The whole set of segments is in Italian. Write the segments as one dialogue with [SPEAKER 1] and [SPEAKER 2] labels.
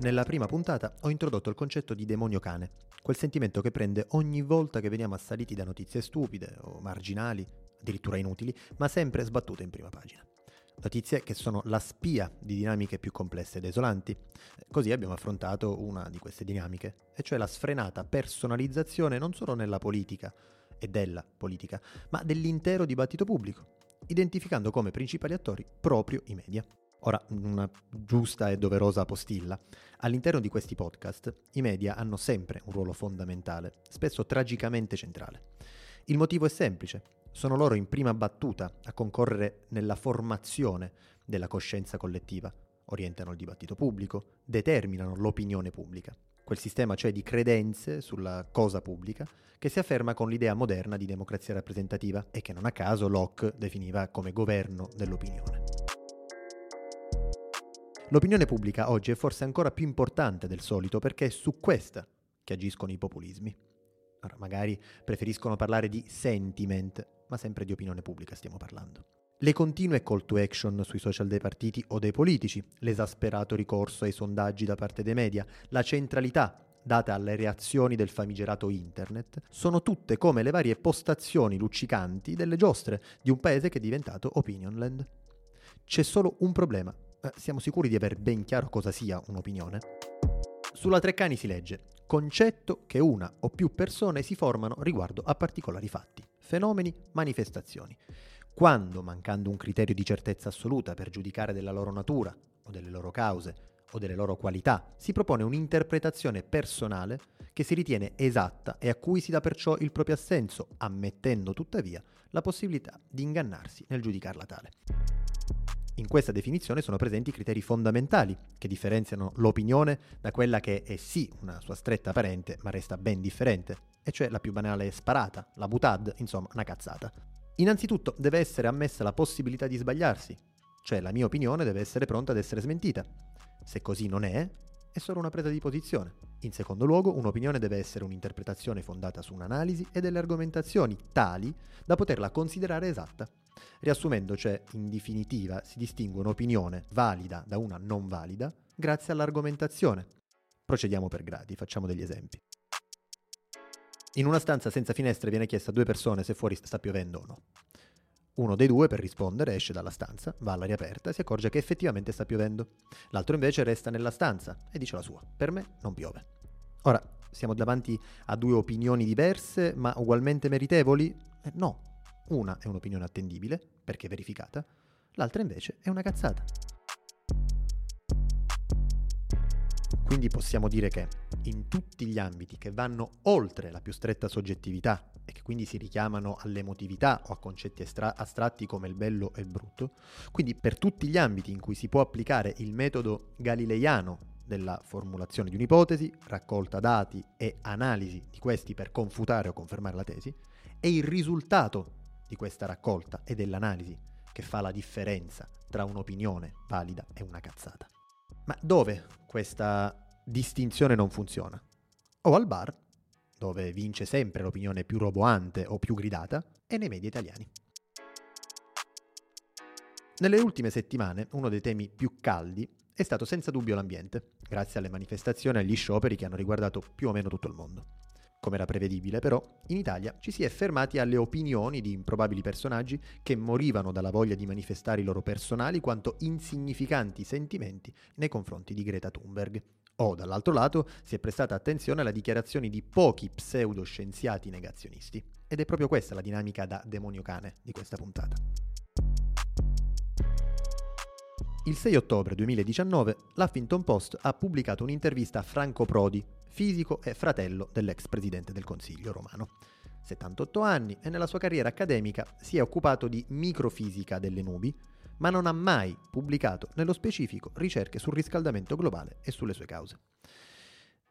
[SPEAKER 1] Nella prima puntata ho introdotto il concetto di demonio cane, quel sentimento che prende ogni volta che veniamo assaliti da notizie stupide o marginali, addirittura inutili, ma sempre sbattute in prima pagina. Notizie che sono la spia di dinamiche più complesse ed esolanti. Così abbiamo affrontato una di queste dinamiche, e cioè la sfrenata personalizzazione non solo nella politica e della politica, ma dell'intero dibattito pubblico, identificando come principali attori proprio i media. Ora, una giusta e doverosa postilla. All'interno di questi podcast i media hanno sempre un ruolo fondamentale, spesso tragicamente centrale. Il motivo è semplice, sono loro in prima battuta a concorrere nella formazione della coscienza collettiva, orientano il dibattito pubblico, determinano l'opinione pubblica. Quel sistema cioè di credenze sulla cosa pubblica che si afferma con l'idea moderna di democrazia rappresentativa e che non a caso Locke definiva come governo dell'opinione. L'opinione pubblica oggi è forse ancora più importante del solito perché è su questa che agiscono i populismi. Ora, magari preferiscono parlare di sentiment, ma sempre di opinione pubblica stiamo parlando. Le continue call to action sui social dei partiti o dei politici, l'esasperato ricorso ai sondaggi da parte dei media, la centralità data alle reazioni del famigerato internet, sono tutte come le varie postazioni luccicanti delle giostre di un paese che è diventato opinionland. C'è solo un problema, siamo sicuri di aver ben chiaro cosa sia un'opinione? Sulla Treccani si legge concetto che una o più persone si formano riguardo a particolari fatti, fenomeni, manifestazioni. Quando, mancando un criterio di certezza assoluta per giudicare della loro natura o delle loro cause o delle loro qualità, si propone un'interpretazione personale che si ritiene esatta e a cui si dà perciò il proprio assenso, ammettendo tuttavia la possibilità di ingannarsi nel giudicarla tale. In questa definizione sono presenti criteri fondamentali che differenziano l'opinione da quella che è sì una sua stretta parente, ma resta ben differente, e cioè la più banale sparata, la butad, insomma una cazzata. Innanzitutto deve essere ammessa la possibilità di sbagliarsi, cioè la mia opinione deve essere pronta ad essere smentita. Se così non è, è solo una presa di posizione. In secondo luogo, un'opinione deve essere un'interpretazione fondata su un'analisi e delle argomentazioni tali da poterla considerare esatta. Riassumendo, cioè, in definitiva, si distingue un'opinione valida da una non valida grazie all'argomentazione. Procediamo per gradi, facciamo degli esempi. In una stanza senza finestre viene chiesto a due persone se fuori sta piovendo o no. Uno dei due, per rispondere, esce dalla stanza, va all'aria aperta e si accorge che effettivamente sta piovendo. L'altro invece resta nella stanza e dice la sua. Per me non piove. Ora, siamo davanti a due opinioni diverse, ma ugualmente meritevoli? Eh, no, una è un'opinione attendibile, perché verificata, l'altra invece è una cazzata. Quindi possiamo dire che in tutti gli ambiti che vanno oltre la più stretta soggettività e che quindi si richiamano all'emotività o a concetti estra- astratti come il bello e il brutto, quindi per tutti gli ambiti in cui si può applicare il metodo galileiano della formulazione di un'ipotesi, raccolta dati e analisi di questi per confutare o confermare la tesi, e il risultato di questa raccolta e dell'analisi che fa la differenza tra un'opinione valida e una cazzata. Ma dove questa distinzione non funziona? O al bar, dove vince sempre l'opinione più roboante o più gridata, e nei media italiani. Nelle ultime settimane uno dei temi più caldi è stato senza dubbio l'ambiente, grazie alle manifestazioni e agli scioperi che hanno riguardato più o meno tutto il mondo. Come era prevedibile, però, in Italia ci si è fermati alle opinioni di improbabili personaggi che morivano dalla voglia di manifestare i loro personali quanto insignificanti sentimenti nei confronti di Greta Thunberg. O, dall'altro lato, si è prestata attenzione alle dichiarazioni di pochi pseudoscienziati negazionisti. Ed è proprio questa la dinamica da demonio cane di questa puntata. Il 6 ottobre 2019 l'Huffington Post ha pubblicato un'intervista a Franco Prodi, fisico e fratello dell'ex presidente del Consiglio romano. 78 anni e nella sua carriera accademica si è occupato di microfisica delle nubi, ma non ha mai pubblicato nello specifico ricerche sul riscaldamento globale e sulle sue cause.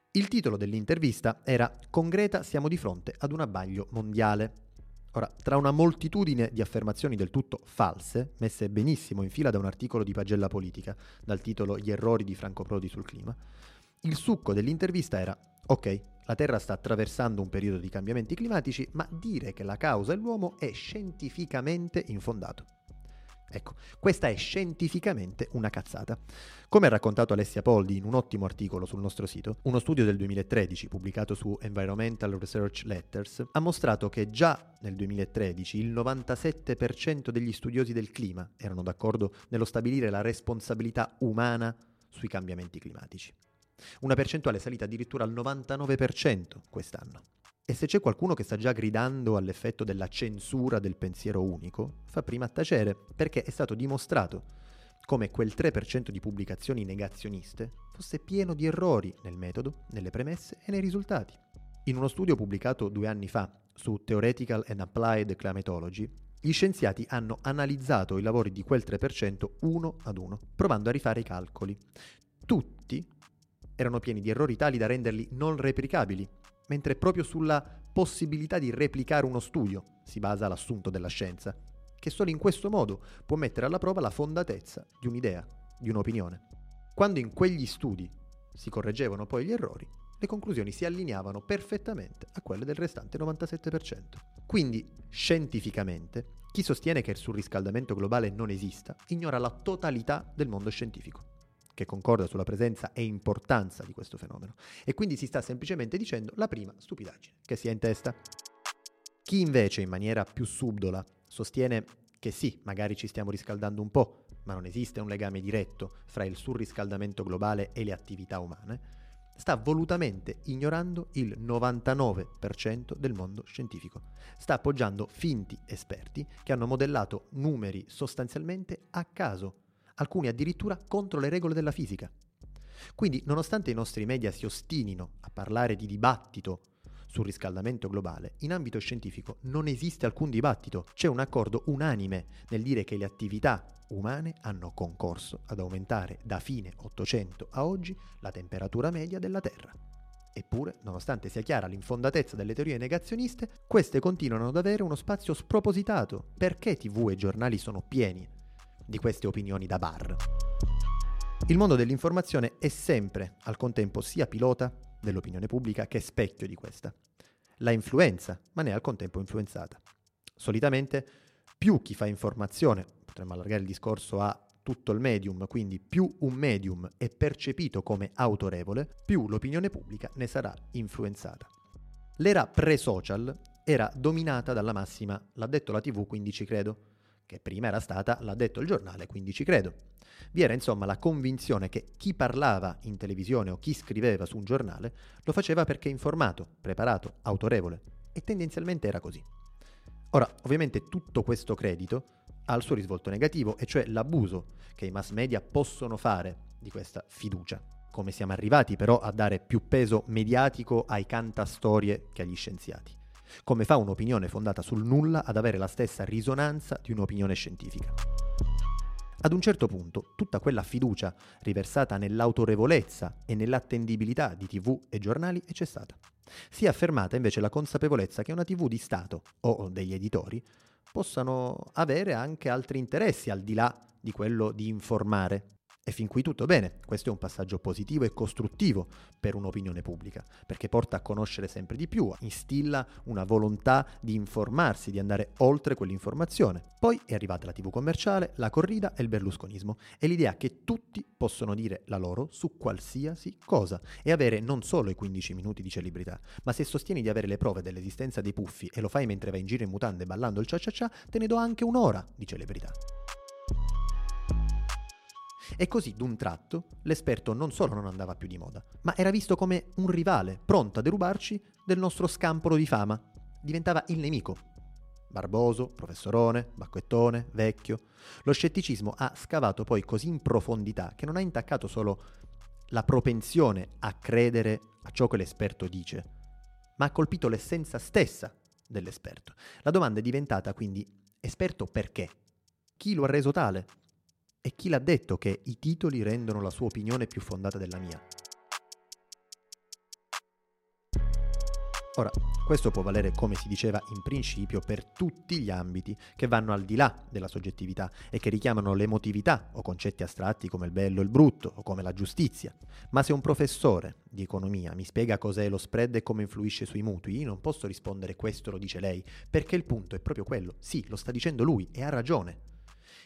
[SPEAKER 1] Il titolo dell'intervista era Con Greta siamo di fronte ad un abbaglio mondiale. Ora, tra una moltitudine di affermazioni del tutto false, messe benissimo in fila da un articolo di pagella politica, dal titolo Gli errori di Franco Prodi sul clima, il succo dell'intervista era, ok, la Terra sta attraversando un periodo di cambiamenti climatici, ma dire che la causa è l'uomo è scientificamente infondato. Ecco, questa è scientificamente una cazzata. Come ha raccontato Alessia Poldi in un ottimo articolo sul nostro sito, uno studio del 2013 pubblicato su Environmental Research Letters ha mostrato che già nel 2013 il 97% degli studiosi del clima erano d'accordo nello stabilire la responsabilità umana sui cambiamenti climatici. Una percentuale salita addirittura al 99% quest'anno. E se c'è qualcuno che sta già gridando all'effetto della censura del pensiero unico, fa prima tacere, perché è stato dimostrato come quel 3% di pubblicazioni negazioniste fosse pieno di errori nel metodo, nelle premesse e nei risultati. In uno studio pubblicato due anni fa su Theoretical and Applied Climatology, gli scienziati hanno analizzato i lavori di quel 3% uno ad uno, provando a rifare i calcoli. Tutti erano pieni di errori tali da renderli non replicabili mentre proprio sulla possibilità di replicare uno studio si basa l'assunto della scienza, che solo in questo modo può mettere alla prova la fondatezza di un'idea, di un'opinione. Quando in quegli studi si correggevano poi gli errori, le conclusioni si allineavano perfettamente a quelle del restante 97%. Quindi, scientificamente, chi sostiene che il surriscaldamento globale non esista ignora la totalità del mondo scientifico che concorda sulla presenza e importanza di questo fenomeno. E quindi si sta semplicemente dicendo la prima stupidaggine che si ha in testa. Chi invece in maniera più subdola sostiene che sì, magari ci stiamo riscaldando un po', ma non esiste un legame diretto fra il surriscaldamento globale e le attività umane, sta volutamente ignorando il 99% del mondo scientifico. Sta appoggiando finti esperti che hanno modellato numeri sostanzialmente a caso alcuni addirittura contro le regole della fisica. Quindi, nonostante i nostri media si ostinino a parlare di dibattito sul riscaldamento globale, in ambito scientifico non esiste alcun dibattito, c'è un accordo unanime nel dire che le attività umane hanno concorso ad aumentare da fine 800 a oggi la temperatura media della Terra. Eppure, nonostante sia chiara l'infondatezza delle teorie negazioniste, queste continuano ad avere uno spazio spropositato. Perché tv e giornali sono pieni di queste opinioni da bar. Il mondo dell'informazione è sempre, al contempo, sia pilota dell'opinione pubblica che specchio di questa. La influenza, ma ne è al contempo influenzata. Solitamente più chi fa informazione, potremmo allargare il discorso a tutto il medium, quindi più un medium è percepito come autorevole, più l'opinione pubblica ne sarà influenzata. L'era pre-social era dominata dalla massima l'ha detto la TV, quindi ci credo che prima era stata l'ha detto il giornale, quindi ci credo. Vi era insomma la convinzione che chi parlava in televisione o chi scriveva su un giornale lo faceva perché informato, preparato, autorevole e tendenzialmente era così. Ora, ovviamente tutto questo credito ha il suo risvolto negativo, e cioè l'abuso che i mass media possono fare di questa fiducia. Come siamo arrivati però a dare più peso mediatico ai cantastorie che agli scienziati come fa un'opinione fondata sul nulla ad avere la stessa risonanza di un'opinione scientifica. Ad un certo punto, tutta quella fiducia riversata nell'autorevolezza e nell'attendibilità di tv e giornali è cessata. Si è affermata invece la consapevolezza che una tv di Stato o degli editori possano avere anche altri interessi al di là di quello di informare e fin qui tutto bene, questo è un passaggio positivo e costruttivo per un'opinione pubblica, perché porta a conoscere sempre di più, instilla una volontà di informarsi, di andare oltre quell'informazione. Poi è arrivata la TV commerciale, la corrida e il berlusconismo, e l'idea che tutti possono dire la loro su qualsiasi cosa e avere non solo i 15 minuti di celebrità, ma se sostieni di avere le prove dell'esistenza dei puffi e lo fai mentre vai in giro in mutande ballando il cia cia cia, te ne do anche un'ora di celebrità. E così, d'un tratto, l'esperto non solo non andava più di moda, ma era visto come un rivale, pronto a derubarci del nostro scampolo di fama. Diventava il nemico. Barboso, professorone, bacquettone, vecchio. Lo scetticismo ha scavato poi così in profondità che non ha intaccato solo la propensione a credere a ciò che l'esperto dice, ma ha colpito l'essenza stessa dell'esperto. La domanda è diventata quindi esperto perché? Chi lo ha reso tale? E chi l'ha detto che i titoli rendono la sua opinione più fondata della mia? Ora, questo può valere, come si diceva in principio, per tutti gli ambiti che vanno al di là della soggettività e che richiamano l'emotività o concetti astratti come il bello e il brutto o come la giustizia. Ma se un professore di economia mi spiega cos'è lo spread e come influisce sui mutui, io non posso rispondere questo lo dice lei, perché il punto è proprio quello. Sì, lo sta dicendo lui e ha ragione.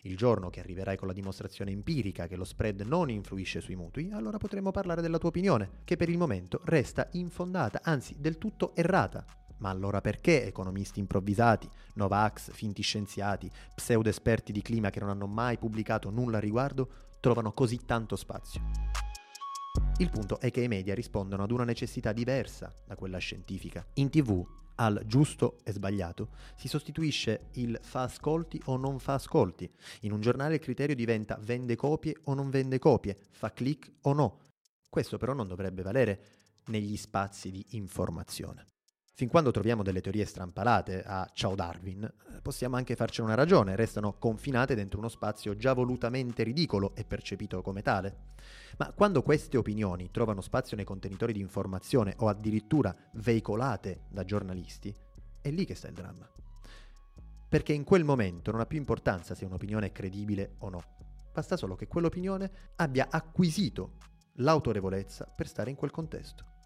[SPEAKER 1] Il giorno che arriverai con la dimostrazione empirica che lo spread non influisce sui mutui, allora potremo parlare della tua opinione, che per il momento resta infondata, anzi del tutto errata. Ma allora perché economisti improvvisati, Novax, finti scienziati, pseudo esperti di clima che non hanno mai pubblicato nulla a riguardo trovano così tanto spazio? Il punto è che i media rispondono ad una necessità diversa da quella scientifica. In tv al giusto e sbagliato si sostituisce il fa ascolti o non fa ascolti. In un giornale il criterio diventa vende copie o non vende copie, fa click o no. Questo però non dovrebbe valere negli spazi di informazione. Fin quando troviamo delle teorie strampalate a Ciao Darwin, possiamo anche farcene una ragione, restano confinate dentro uno spazio già volutamente ridicolo e percepito come tale. Ma quando queste opinioni trovano spazio nei contenitori di informazione o addirittura veicolate da giornalisti, è lì che sta il dramma. Perché in quel momento non ha più importanza se un'opinione è credibile o no. Basta solo che quell'opinione abbia acquisito l'autorevolezza per stare in quel contesto.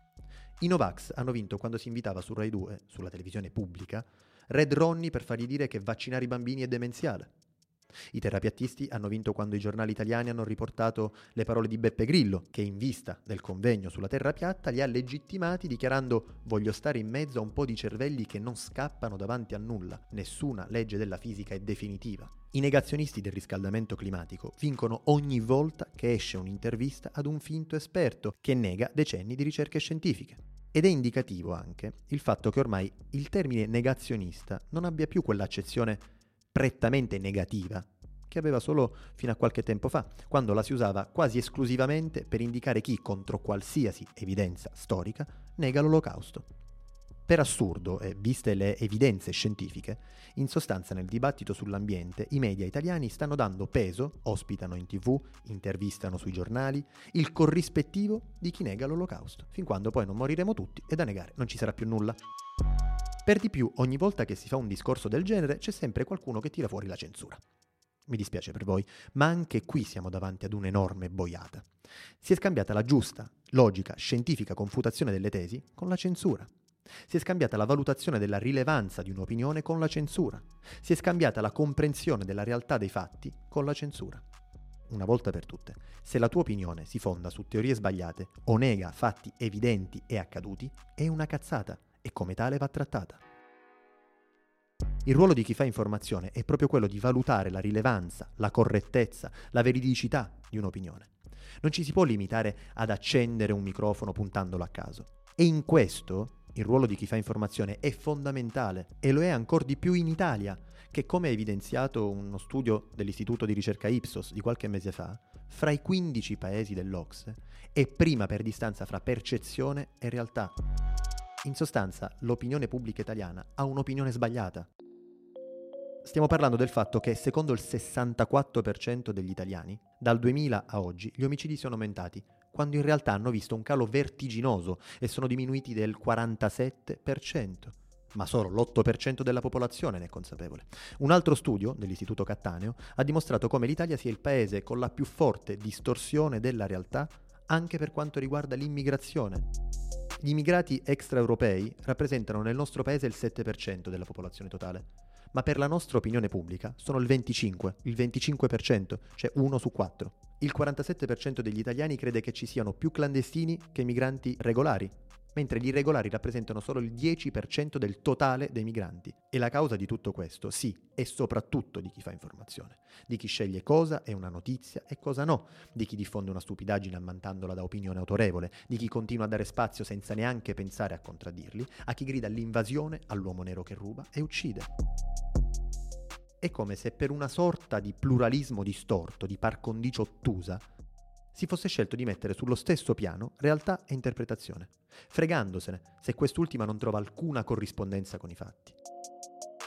[SPEAKER 1] I Novax hanno vinto quando si invitava su Rai 2, sulla televisione pubblica, Red Ronnie per fargli dire che vaccinare i bambini è demenziale. I terapiattisti hanno vinto quando i giornali italiani hanno riportato le parole di Beppe Grillo, che in vista del convegno sulla terra piatta li ha legittimati dichiarando voglio stare in mezzo a un po' di cervelli che non scappano davanti a nulla, nessuna legge della fisica è definitiva. I negazionisti del riscaldamento climatico vincono ogni volta che esce un'intervista ad un finto esperto che nega decenni di ricerche scientifiche. Ed è indicativo anche il fatto che ormai il termine negazionista non abbia più quell'accezione prettamente negativa che aveva solo fino a qualche tempo fa, quando la si usava quasi esclusivamente per indicare chi, contro qualsiasi evidenza storica, nega l'olocausto. Per assurdo, e viste le evidenze scientifiche, in sostanza nel dibattito sull'ambiente i media italiani stanno dando peso, ospitano in tv, intervistano sui giornali, il corrispettivo di chi nega l'olocausto, fin quando poi non moriremo tutti e da negare non ci sarà più nulla. Per di più, ogni volta che si fa un discorso del genere c'è sempre qualcuno che tira fuori la censura. Mi dispiace per voi, ma anche qui siamo davanti ad un'enorme boiata. Si è scambiata la giusta, logica, scientifica confutazione delle tesi con la censura. Si è scambiata la valutazione della rilevanza di un'opinione con la censura. Si è scambiata la comprensione della realtà dei fatti con la censura. Una volta per tutte, se la tua opinione si fonda su teorie sbagliate o nega fatti evidenti e accaduti, è una cazzata e come tale va trattata. Il ruolo di chi fa informazione è proprio quello di valutare la rilevanza, la correttezza, la veridicità di un'opinione. Non ci si può limitare ad accendere un microfono puntandolo a caso. E in questo il ruolo di chi fa informazione è fondamentale e lo è ancora di più in Italia, che come ha evidenziato uno studio dell'Istituto di ricerca Ipsos di qualche mese fa, fra i 15 paesi dell'Ocse è prima per distanza fra percezione e realtà. In sostanza, l'opinione pubblica italiana ha un'opinione sbagliata. Stiamo parlando del fatto che, secondo il 64% degli italiani, dal 2000 a oggi gli omicidi sono aumentati, quando in realtà hanno visto un calo vertiginoso e sono diminuiti del 47%. Ma solo l'8% della popolazione ne è consapevole. Un altro studio dell'Istituto Cattaneo ha dimostrato come l'Italia sia il paese con la più forte distorsione della realtà anche per quanto riguarda l'immigrazione. Gli immigrati extraeuropei rappresentano nel nostro paese il 7% della popolazione totale, ma per la nostra opinione pubblica sono il 25, il 25%, cioè uno su quattro. Il 47% degli italiani crede che ci siano più clandestini che migranti regolari, mentre gli irregolari rappresentano solo il 10% del totale dei migranti. E la causa di tutto questo, sì, è soprattutto di chi fa informazione, di chi sceglie cosa è una notizia e cosa no, di chi diffonde una stupidaggine ammantandola da opinione autorevole, di chi continua a dare spazio senza neanche pensare a contraddirli, a chi grida l'invasione all'uomo nero che ruba e uccide. È come se per una sorta di pluralismo distorto, di par condicio ottusa, si fosse scelto di mettere sullo stesso piano realtà e interpretazione, fregandosene se quest'ultima non trova alcuna corrispondenza con i fatti.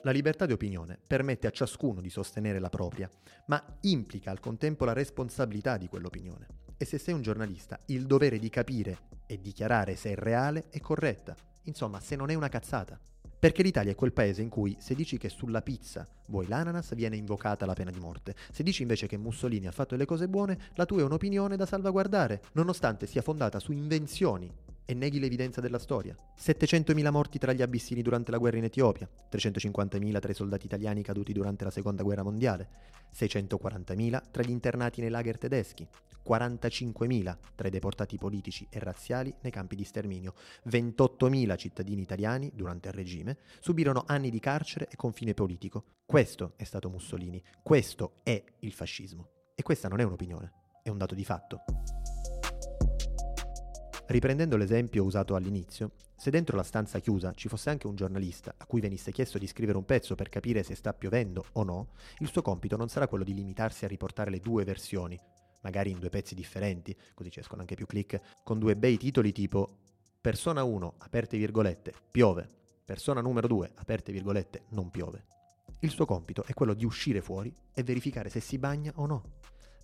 [SPEAKER 1] La libertà di opinione permette a ciascuno di sostenere la propria, ma implica al contempo la responsabilità di quell'opinione. E se sei un giornalista, il dovere di capire e dichiarare se è reale e corretta, insomma, se non è una cazzata. Perché l'Italia è quel paese in cui se dici che sulla pizza vuoi l'ananas viene invocata la pena di morte. Se dici invece che Mussolini ha fatto delle cose buone, la tua è un'opinione da salvaguardare, nonostante sia fondata su invenzioni e neghi l'evidenza della storia. 700.000 morti tra gli abissini durante la guerra in Etiopia, 350.000 tra i soldati italiani caduti durante la seconda guerra mondiale, 640.000 tra gli internati nei lager tedeschi, 45.000 tra i deportati politici e razziali nei campi di sterminio, 28.000 cittadini italiani, durante il regime, subirono anni di carcere e confine politico. Questo è stato Mussolini, questo è il fascismo. E questa non è un'opinione, è un dato di fatto. Riprendendo l'esempio usato all'inizio, se dentro la stanza chiusa ci fosse anche un giornalista a cui venisse chiesto di scrivere un pezzo per capire se sta piovendo o no, il suo compito non sarà quello di limitarsi a riportare le due versioni, magari in due pezzi differenti, così ci escono anche più click, con due bei titoli tipo Persona 1, aperte virgolette, piove, persona numero 2, aperte virgolette, non piove. Il suo compito è quello di uscire fuori e verificare se si bagna o no.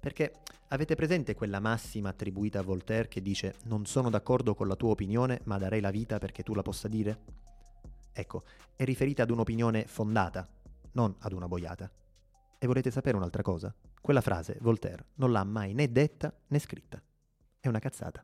[SPEAKER 1] Perché avete presente quella massima attribuita a Voltaire che dice non sono d'accordo con la tua opinione ma darei la vita perché tu la possa dire? Ecco, è riferita ad un'opinione fondata, non ad una boiata. E volete sapere un'altra cosa? Quella frase Voltaire non l'ha mai né detta né scritta. È una cazzata.